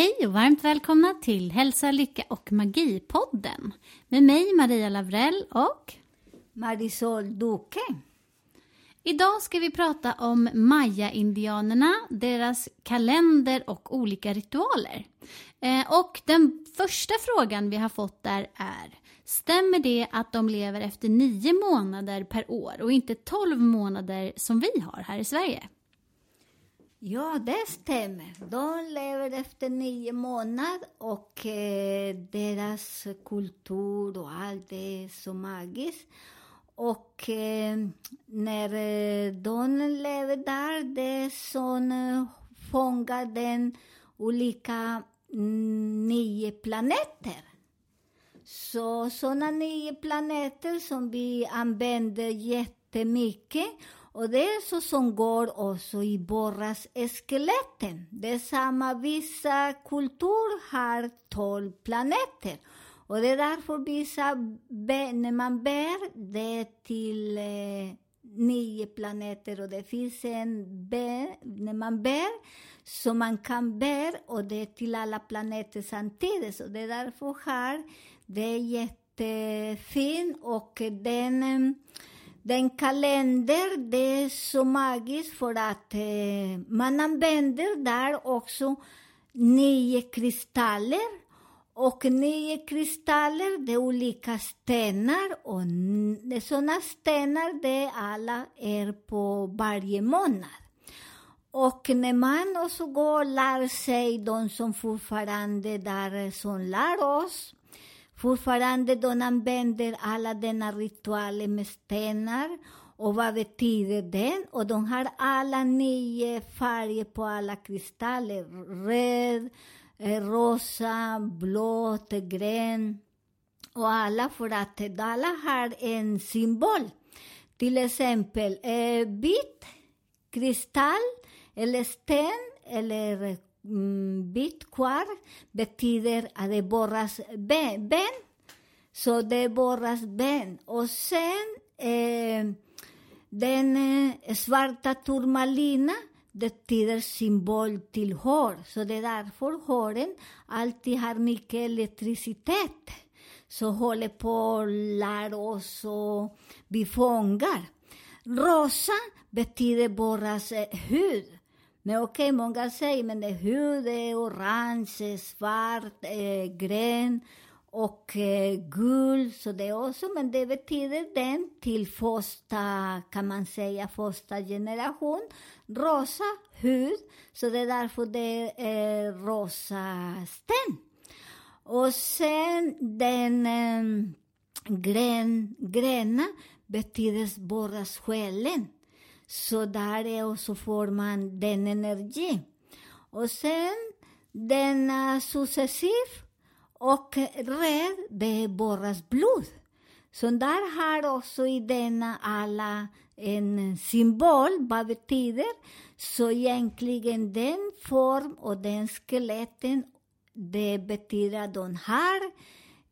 Hej och varmt välkomna till Hälsa, Lycka och Magi-podden med mig Maria Lavrell och Marisol Duque. Idag ska vi prata om Maya-indianerna, deras kalender och olika ritualer. Eh, och den första frågan vi har fått där är Stämmer det att de lever efter nio månader per år och inte tolv månader som vi har här i Sverige? Ja, det stämmer. De lever efter nio månader och eh, deras kultur och allt det är så magiskt. Och eh, när eh, de lever där, det är som eh, fångar den olika mm, nio planeter. Så sådana nio planeter som vi använder jättemycket och det är så som går också i borras skeletten. Det är samma, vissa kultur har tolv planeter. Och det är därför vissa, när man bär det till eh, nio planeter och det finns en bär, när man bär, så man kan bära och det är till alla planeter samtidigt. Så det är därför här, det är jättefint och den eh, den kalender, det är så magiskt för att eh, man använder där också nio kristaller. Och nio kristaller, det är olika stenar. Och sådana stenar, det alla är på varje månad. Och när man också går och lär sig, de som fortfarande där eh, som lär oss, Fortfarande de använder alla denna ritualer med stenar. Och vad betyder den? Och de har alla nio färger på alla kristaller. Röd, eh, rosa, blått, grön. Och alla för att alla har en symbol. Till exempel eh, bit, kristall eller sten eller bit kvar betyder att det borras ben. ben. Så det borras ben. Och sen eh, den eh, svarta turmalina betyder symbol till hår. Så det är därför håren alltid har mycket elektricitet. Så håller på att lära oss och vi fångar. Rosa betyder borras eh, hud. Men okej, okay, många säger men det är hud är orange, svart, eh, grön och eh, gul, så det är också, men det betyder den till första, kan man säga, första generation. Rosa hud, så det är därför det är eh, rosa sten. Och sen den eh, grön, gröna betyder bara själen. Så där är också får man den energi. Och sen denna eh, successiv och röd, det är borras blod. Så där har också i denna alla en symbol, vad betyder. Så egentligen den form och den skeletten, det betyder att de har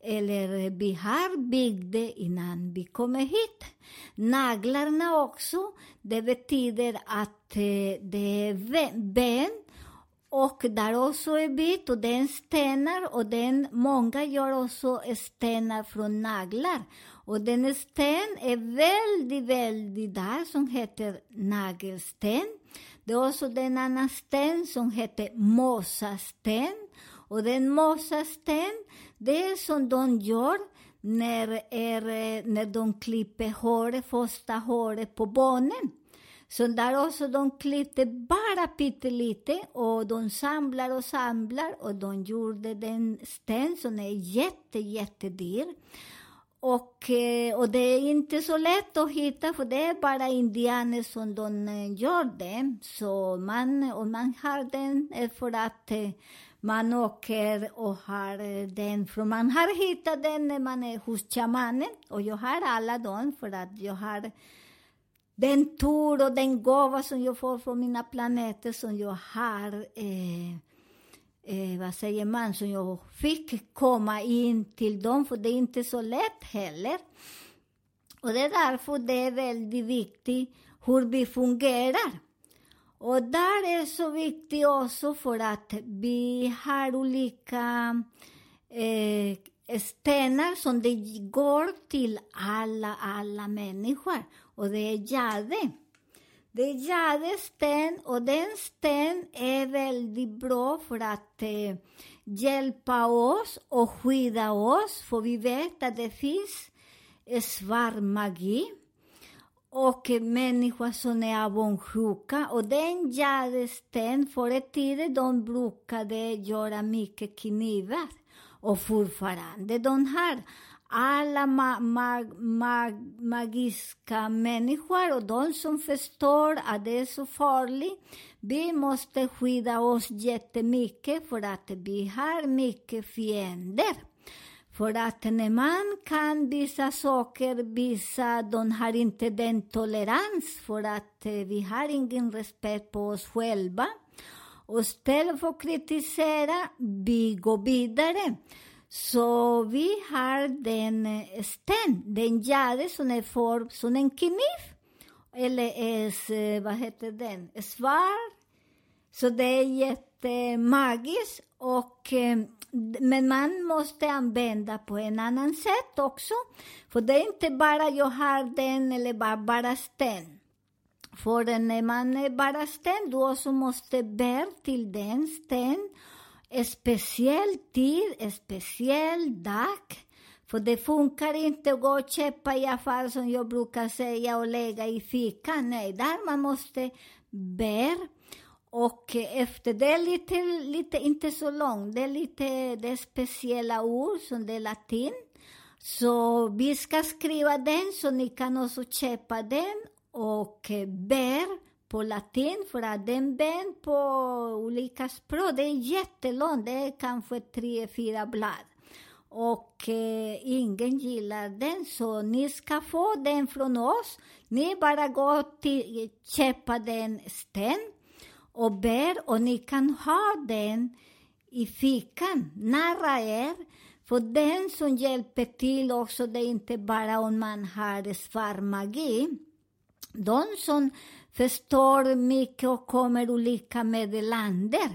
eller eh, vi har byggde innan vi kommer hit. Naglarna också, det betyder att eh, det är ben och där också är bit och det är stenar och den, många gör också stenar från naglar. Och den sten är väldigt, väldigt där som heter nagelsten. Det är också den annan sten som heter mosasten. Och den mosasten, det är som de gör när, är, när de klipper håret, första håret på barnen. Så där också de klippte bara pyttelite och de samlar och samlar och de gjorde den sten som är jätte, jättedyr. Och, eh, och det är inte så lätt att hitta, för det är bara indianer som de eh, gör det. Så man, och man har den eh, för att man åker och har eh, den, för man har hittat den när man är hos shamanen. Och jag har alla dem, för att jag har den tur och den gåva som jag får från mina planeter som jag har eh, eh, vad säger man, som jag fick komma in till dem, för det är inte så lätt heller. Och det är därför det är väldigt viktigt hur vi fungerar. Och där är så viktigt också för att vi har olika eh, stenar som det går till alla, alla människor. Och det är jade. Det är jadesten och den sten är väldigt bra för att eh, hjälpa oss och skydda oss, för vi vet att det finns eh, svart magi och människor som är avundsjuka. Och den jadesten, förr i tiden, de brukade göra mycket knivar. Och fortfarande de har alla ma ma ma magiska människor och de som förstår att det är så farligt. Vi måste skydda oss jättemycket för att vi har mycket fiender. För att när man kan vissa saker, vissa, de har inte den tolerans för att eh, vi har ingen respekt på oss själva. Och istället för att kritisera, vi går vidare. Så vi har den eh, sten, den jade som är form som en kniv. Eller eh, är, eh, vad heter den, Svar. Så det är jättemagiskt. Eh, och, eh, men man måste använda på en annan sätt också. För det är inte bara jag har den eller bara, bara sten. För när man är bara sten, då också måste bära till den sten speciell tid, speciell dag. För det funkar inte att gå och köpa i affär som jag brukar säga och lägga i fickan. Nej, där man måste bära. Och efter det är lite, lite, inte så långt, det är lite det är speciella ord som det är latin. Så vi ska skriva den så ni kan också köpa den och bär på latin för att den bär på olika språk, det är jättelång. det är kanske tre, fyra blad. Och eh, ingen gillar den, så ni ska få den från oss. Ni bara går till, köpa den sten och bär och ni kan ha den i fickan nära er. För den som hjälper till också, det är inte bara om man har svart magi. De som förstår mycket och kommer olika meddelanden.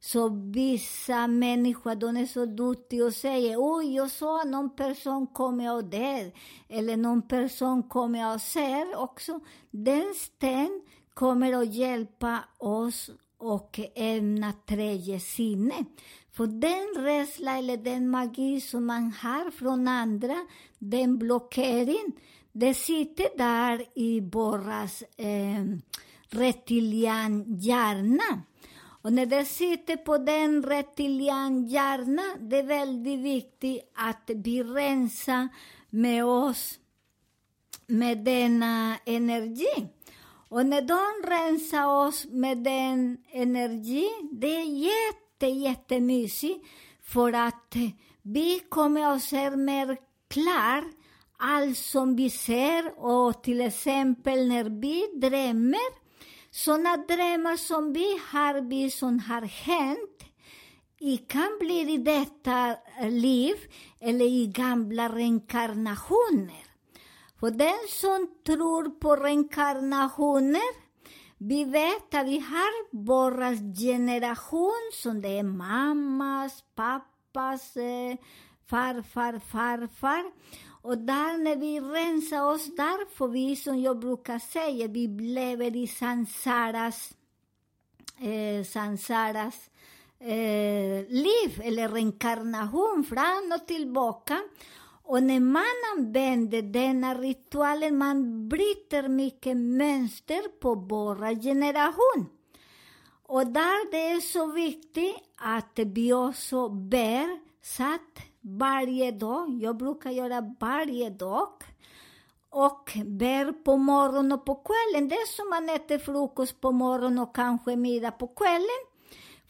Så vissa människor, de är så duktiga och säger oj, jag såg någon person komma och där. Eller någon person kommer och ser också. Den sten kommer att hjälpa oss och ämna tredje sinne. För den rädsla eller den magi som man har från andra, den blockering, det sitter där i våras eh, reptilianhjärna. Och när det sitter på den reptilianhjärna, det är väldigt viktigt att vi rensar med oss med denna energi. Och när de rensar oss med den energi, det är jätte, jättemysigt för att vi kommer att se mer klart allt som vi ser och till exempel när vi drömmer, sådana drömmar som vi har, vi som har hänt, i kan bli i detta liv eller i gamla reinkarnationer. För den som tror på reinkarnationer, vi vet att vi har vår generation som det är mammas, pappas, eh, farfar, farfar. Och där när vi rensar oss där får vi, som jag brukar säga, vi lever i sansaras, eh, sansaras eh, liv, eller reinkarnation, fram och tillbaka. Och när man använder denna ritualen, man bryter mycket mönster på vår generation. Och där det är så viktigt att vi också ber, satt varje dag, jag brukar göra varje dag, och ber på morgonen och på kvällen. Det är som man äter frukost på morgonen och kanske middag på kvällen.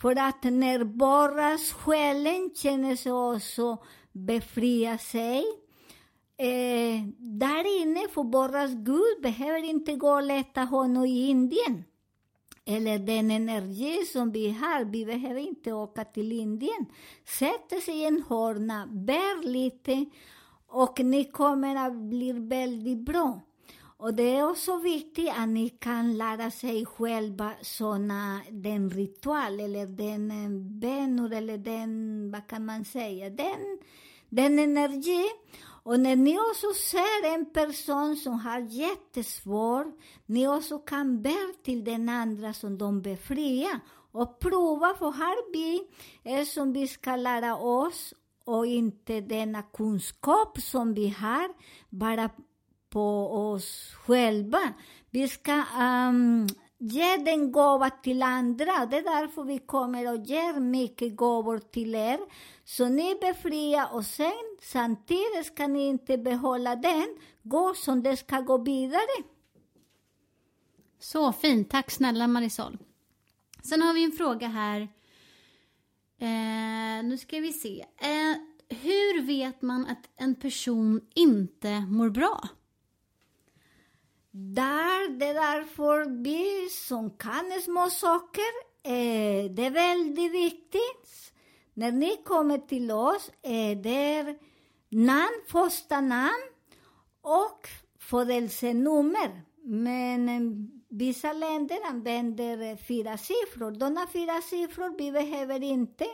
För att när bara själen känner sig också befria sig. Eh, där inne, för borras Gud behöver inte gå och leta honom i Indien. Eller den energi som vi har, vi behöver inte åka till Indien. Sätter sig i en hörna, bär lite och ni kommer att bli väldigt bra. Och det är också viktigt att ni kan lära sig själva såna, den ritual eller den eh, bönor eller den, vad kan man säga, den, den energi. Och när ni också ser en person som har jättesvårt, ni också kan be till den andra som de befriar. Och prova, för här vi är som vi ska lära oss och inte denna kunskap som vi har bara på oss själva. Vi ska um, ge den gåva till andra. Det är därför vi kommer och ger mycket gåvor till er. Så ni befriar och sen samtidigt ska ni inte behålla den. Gå som det ska gå vidare. Så fint. Tack snälla Marisol. Sen har vi en fråga här. Eh, nu ska vi se. Eh, hur vet man att en person inte mår bra? Där, det är därför vi som kan små saker, eh, det är väldigt viktigt. När ni kommer till oss eh, är det namn, första namn och födelsenummer. Men eh, vissa länder använder fyra siffror. De fyra siffror vi behöver inte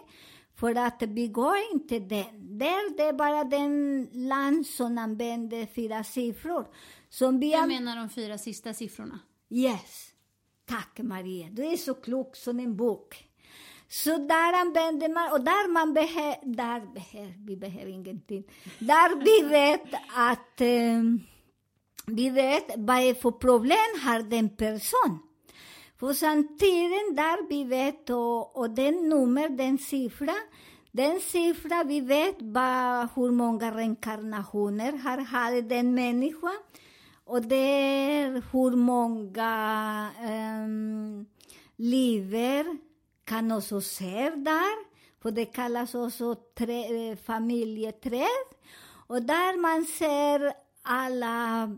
för att vi går inte den. Där det är bara den land som använder fyra siffror. Som vi du menar de fyra sista siffrorna? Yes. Tack Maria, du är så klok som en bok. Så där använder man, och där man behöver, där behöver, vi behöver ingenting. Där vi vet att, eh, vi vet vad är för problem har den person. För samtidigt där vi vet, och, och den nummer, den siffra, den siffra vi vet vad, hur många reinkarnationer har haft den människan. Och det um, liver kan också se där. För det kallas också tre, familjeträd. Man ser alla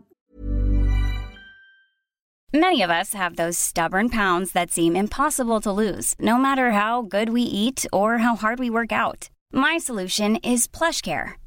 Many of us have those stubborn pounds that seem impossible to lose, no matter how good we eat or how hard we work out. My solution is PlushCare.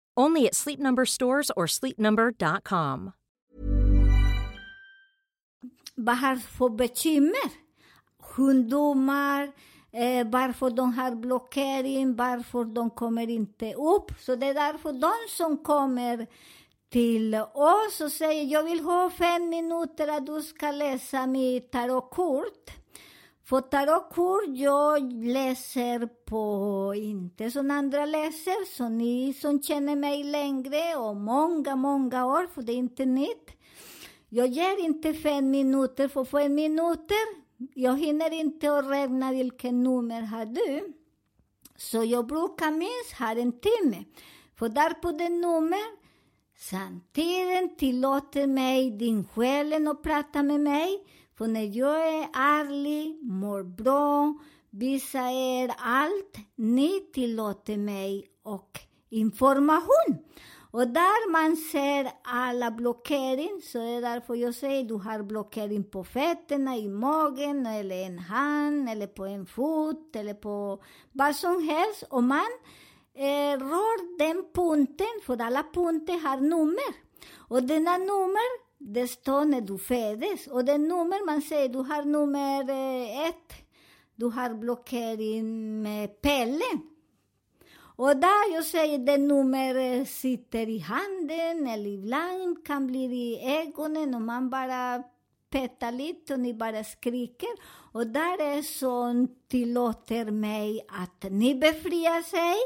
Only at Sleep Number stores or sleepnumber.com. Varför bekymmer? Ungdomar, eh, varför de har blockering, varför de kommer inte upp. Så det är därför de som kommer till oss och säger jag vill ha fem minuter att du ska läsa mitt tarotkort. För tarotkort jag läser på, inte som andra läser, så ni som känner mig längre och många, många år, för det är inte nytt. Jag ger inte fem minuter, för fem minuter, jag hinner inte att räkna vilken nummer har du. Så jag brukar minst ha en timme. För där på det nummer Samtidigt tillåter mig din själen att prata med mig. För när jag är ärlig, mår bra, visar er allt, ni tillåter mig och information. Och där man ser alla blockering, så är e det därför jag säger du har blockering på fötterna, i magen, eller en hand, eller på en fot, eller på vad som helst. Och man eh, rör den punkten, för alla punkter har nummer. Och denna nummer, det står när du föddes. Och det nummer man säger, du har nummer eh, ett, du har blockering med pellen. Och där jag säger det nummer eh, sitter i handen eller ibland kan bli i ögonen och man bara petar lite och ni bara skriker. Och där är som tillåter mig att ni befriar sig.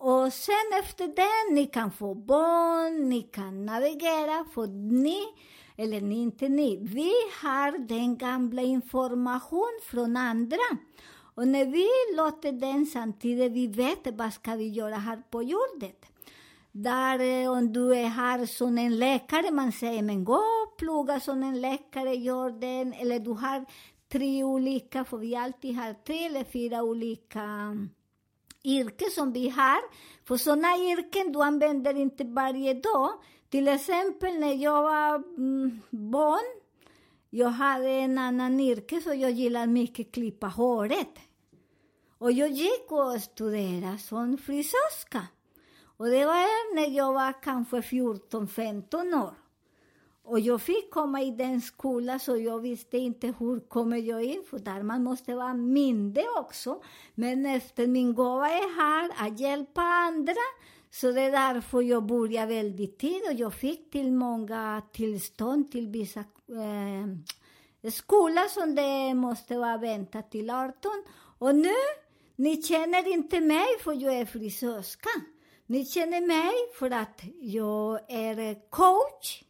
Och sen efter det, ni kan få barn, ni kan navigera, för ni, eller ni, inte ni, vi har den gamla information från andra. Och när vi låter den samtidigt, vi vet vad ska vi göra här på jorden. Där eh, om du är här som en läkare, man säger men gå och plugga som en läkare gör den. Eller du har tre olika, för vi alltid har tre eller fyra olika yrken som vi har. För sådana yrken du använder inte varje dag. Till exempel när jag var mm, barn, jag hade en annan yrke, så jag gillade mycket klippa håret. Och jag gick och studerade som frisörska. Och det var när jag var kanske 14-15 år. Och jag fick komma i den skolan, så jag visste inte hur kommer jag in, för där man måste vara mindre också. Men efter min gåva är här, att hjälpa andra, så det är därför jag började väldigt tidigt och jag fick till många tillstånd till vissa eh, skolor som det måste vara vänta till 18. Och nu ni känner inte mig för jag är frisörska. Ni känner mig för att jag är coach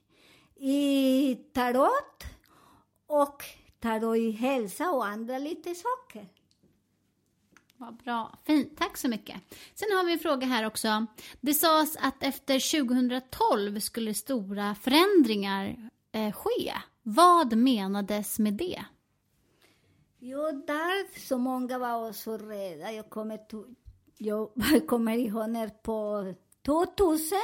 i tarot och tarot i hälsa och andra lite saker. Vad bra. Fint. Tack så mycket. Sen har vi en fråga här också. Det sades att efter 2012 skulle stora förändringar eh, ske. Vad menades med det? Jo, där så många var så rädda. Jag kommer, jag kommer ihåg när på 2000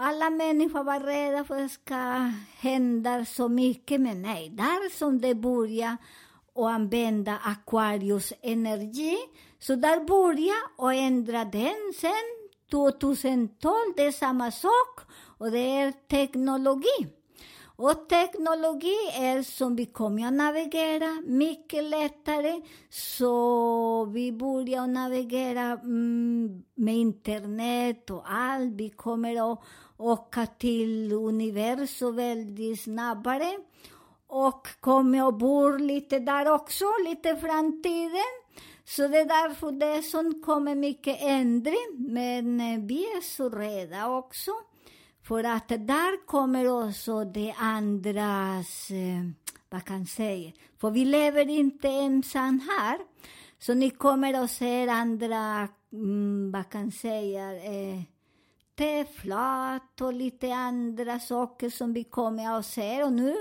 alla människor var rädda för att det ska hända så mycket, men nej, där som det började och använda Aquarius energi, så där började och ändra den sen 2012, det är samma sak och det är teknologi. Och teknologi är som vi kommer att navigera mycket lättare. Så vi börjar navigera mm, med internet och allt. Vi kommer att åka till universum väldigt snabbare. Och kommer och bo lite där också, lite framtiden. Så det är därför det som kommer mycket ändring. Men eh, vi är så rädda också. För att där kommer också det andras, eh, vad kan jag säga, för vi lever inte ensam här. Så ni kommer att se andra, mm, vad kan jag säga, eh, teflat och lite andra saker som vi kommer att se. Och nu,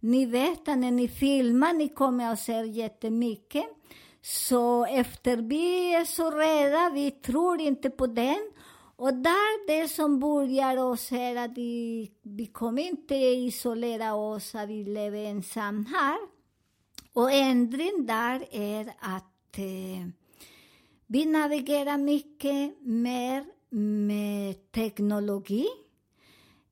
ni vet att när ni filmar, ni kommer att se jättemycket. Så efter vi är så rädda, vi tror inte på den, och där det som börjar oss är att vi, vi kommer inte isolera oss, att vi lever ensam här. Och ändring där är att eh, vi navigerar mycket mer med teknologi.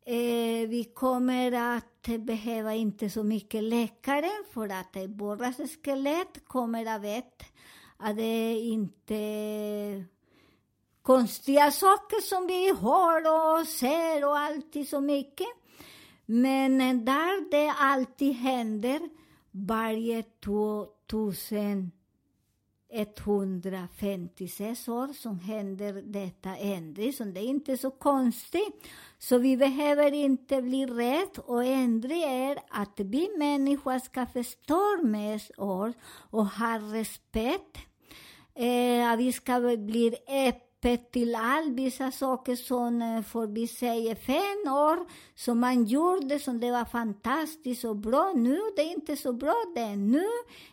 Eh, vi kommer att behöva inte så mycket läkare för att våra skelett kommer att veta att det inte konstiga saker som vi har och ser och alltid så mycket. Men där det alltid händer varje 156 år som händer detta ändring, så det är inte så konstigt. Så vi behöver inte bli rädda och ändring är att vi människor ska förstå med oss och ha respekt. Eh, vi ska bli öppna öppet till allt. Vissa saker eh, som, för får vi säga, fem år, som man gjorde, som det var fantastiskt och bra. Nu det är inte så bra det. Nu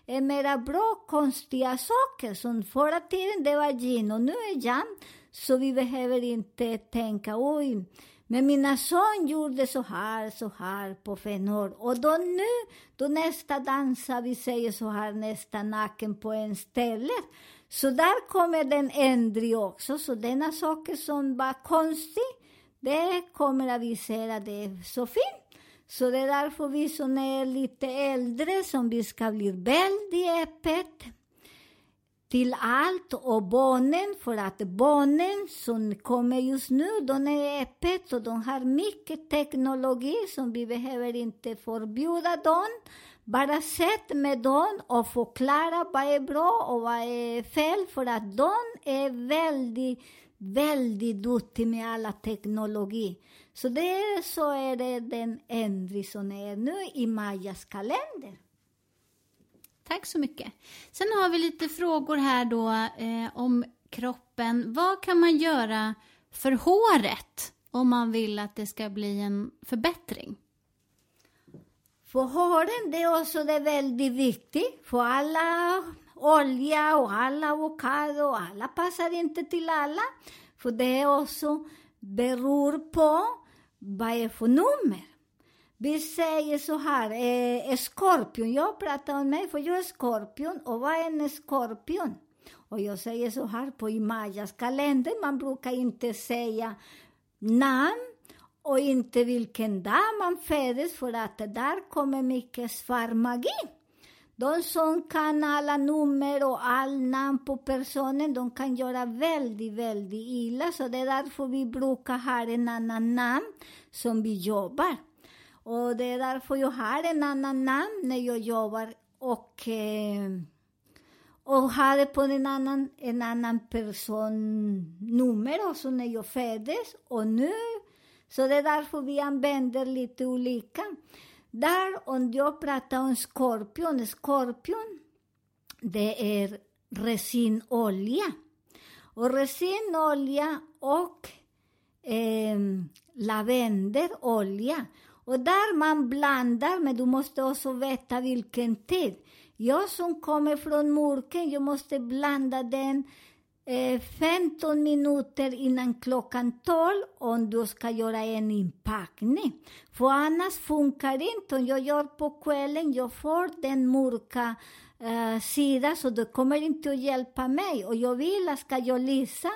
är mera bra konstiga saker, som förra tiden det var gin och nu är jam. Så vi behöver inte tänka, oj, men mina son gjorde så här, så här på fem år. Och då nu, då nästa dansa, vi säger så här, nästa naken på en ställe. Så där kommer den ändring också. Så denna saker som var konstig det kommer att visera det så fint. Så det är därför vi som är lite äldre, som vi ska bli väldigt öppet till allt och barnen, för att barnen som kommer just nu, de är öppet och de har mycket teknologi som vi behöver inte förbjuda dem. Bara sätt med dem och förklara vad är bra och vad är fel, för att de är väldigt, väldigt duktiga med alla teknologi. Så det så är det den ändring som är nu i Majas kalender. Tack så mycket. Sen har vi lite frågor här då eh, om kroppen. Vad kan man göra för håret om man vill att det ska bli en förbättring? För håren det är också det väldigt viktigt. För alla olja och alla avokado, alla passar inte till alla. För det är också beror på vad är för nummer. Vi säger så här, eh, skorpion, jag pratar om mig för jag är skorpion, och vad är en skorpion? Och jag säger så här, på i kalender, man brukar inte säga namn och inte vilken dag man föddes, för att där kommer mycket svarmagi. De som kan alla nummer och all namn på personen, de kan göra väldigt, väldigt illa. Så det är därför vi brukar ha en annan namn som vi jobbar. Och det är därför jag har en annan namn när jag jobbar och, eh, och har på en annan, en annan personnummer också när jag föddes och nu. Så det är därför vi använder lite olika. Där, om jag pratar om skorpion, skorpion, det är resinolja. Och resinolja och eh, lavendelolja. Och där man blandar, men du måste också veta vilken tid. Jag som kommer från Murken, jag måste blanda den eh, 15 minuter innan klockan 12 om du ska göra en inpackning. För annars funkar det inte. Om jag gör på kvällen, jag får den mörka eh, sidan, så det kommer inte att hjälpa mig. Och jag vill att ska jag lysa,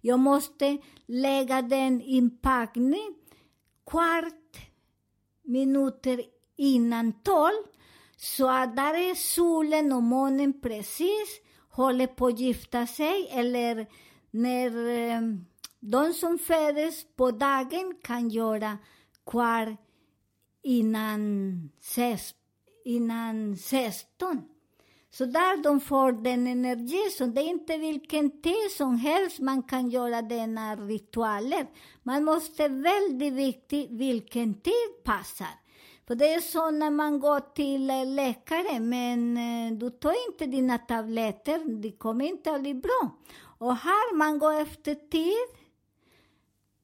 jag måste lägga den inpackning kvart minuter innan tolv, så att där är solen och månen precis håller på att gifta sig, eller när eh, de som föds på dagen kan göra kvar innan, ses, innan 16. Så där de får den energi, så det är inte vilken tid som helst man kan göra denna ritualer. Man måste väldigt viktigt vilken tid passar. För det är så när man går till eh, läkare, men eh, du tar inte dina tabletter, det kommer inte att bli bra. Och här man går efter tid,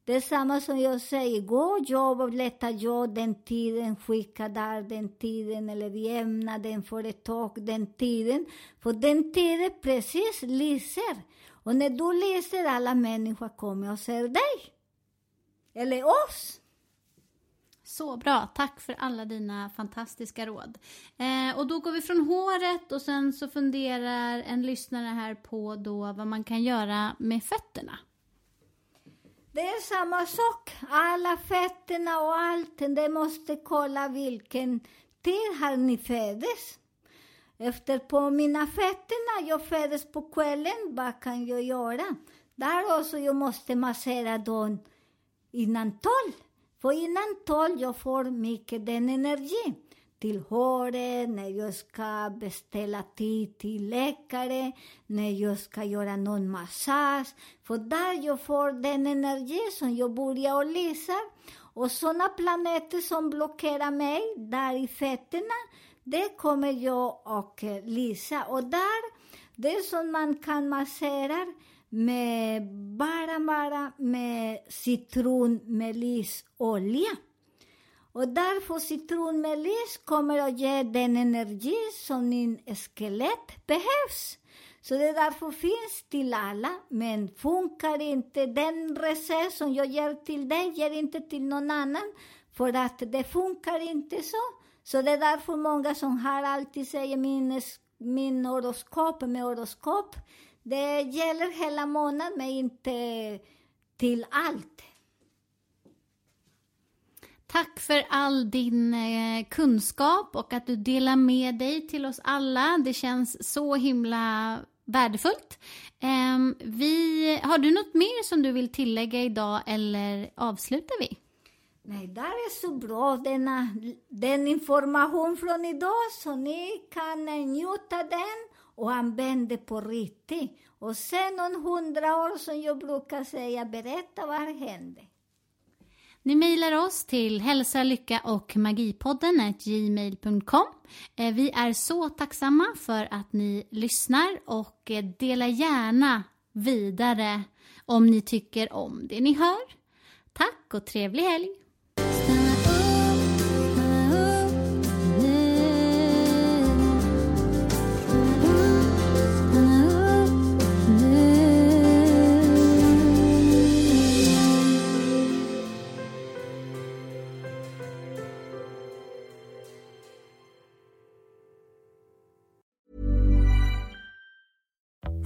det är samma som jag säger, gå och jobba, leta jobb den tiden, skicka där den tiden, eller jämna den företag den tiden. För den tiden precis lyser. Och när du lyser, alla människor kommer och ser dig. Eller oss. Så bra. Tack för alla dina fantastiska råd. Eh, och då går vi från håret och sen så funderar en lyssnare här på då vad man kan göra med fötterna. Det är samma sak. Alla fötterna och allt, det måste kolla vilken tid har ni föddes. Efter på mina fötterna, jag föddes på kvällen, vad kan jag göra? Där också jag måste massera dem innan tolv. För innan tolv jag får mycket den energi till håret, när jag ska beställa tid till läkare, när jag ska göra någon massage. För där jag får den energi som jag börjar lysa. Och sådana planeter som blockerar mig där i fötterna, det kommer jag att lysa. Och där, det som man kan massera, med bara, bara med citronmelisolja. Och därför citronmelis kommer att ge den energi som din skelett behövs. Så det därför finns till alla, men funkar inte den recept som jag ger till dig, ger inte till någon annan, för att det funkar inte så. Så det är därför många som har alltid säger min, min horoskop med horoskop, det gäller hela månaden, men inte till allt. Tack för all din eh, kunskap och att du delar med dig till oss alla. Det känns så himla värdefullt. Eh, vi, har du något mer som du vill tillägga idag eller avslutar vi? Nej, det är så bra, denna, den information från idag, så ni kan njuta den och använde på riktigt. Och sen om hundra år, som jag brukar säga, berätta vad hände. Ni mejlar oss till hälsa, lycka och magipodden gmail.com. Eh, vi är så tacksamma för att ni lyssnar och eh, dela gärna vidare om ni tycker om det ni hör. Tack och trevlig helg!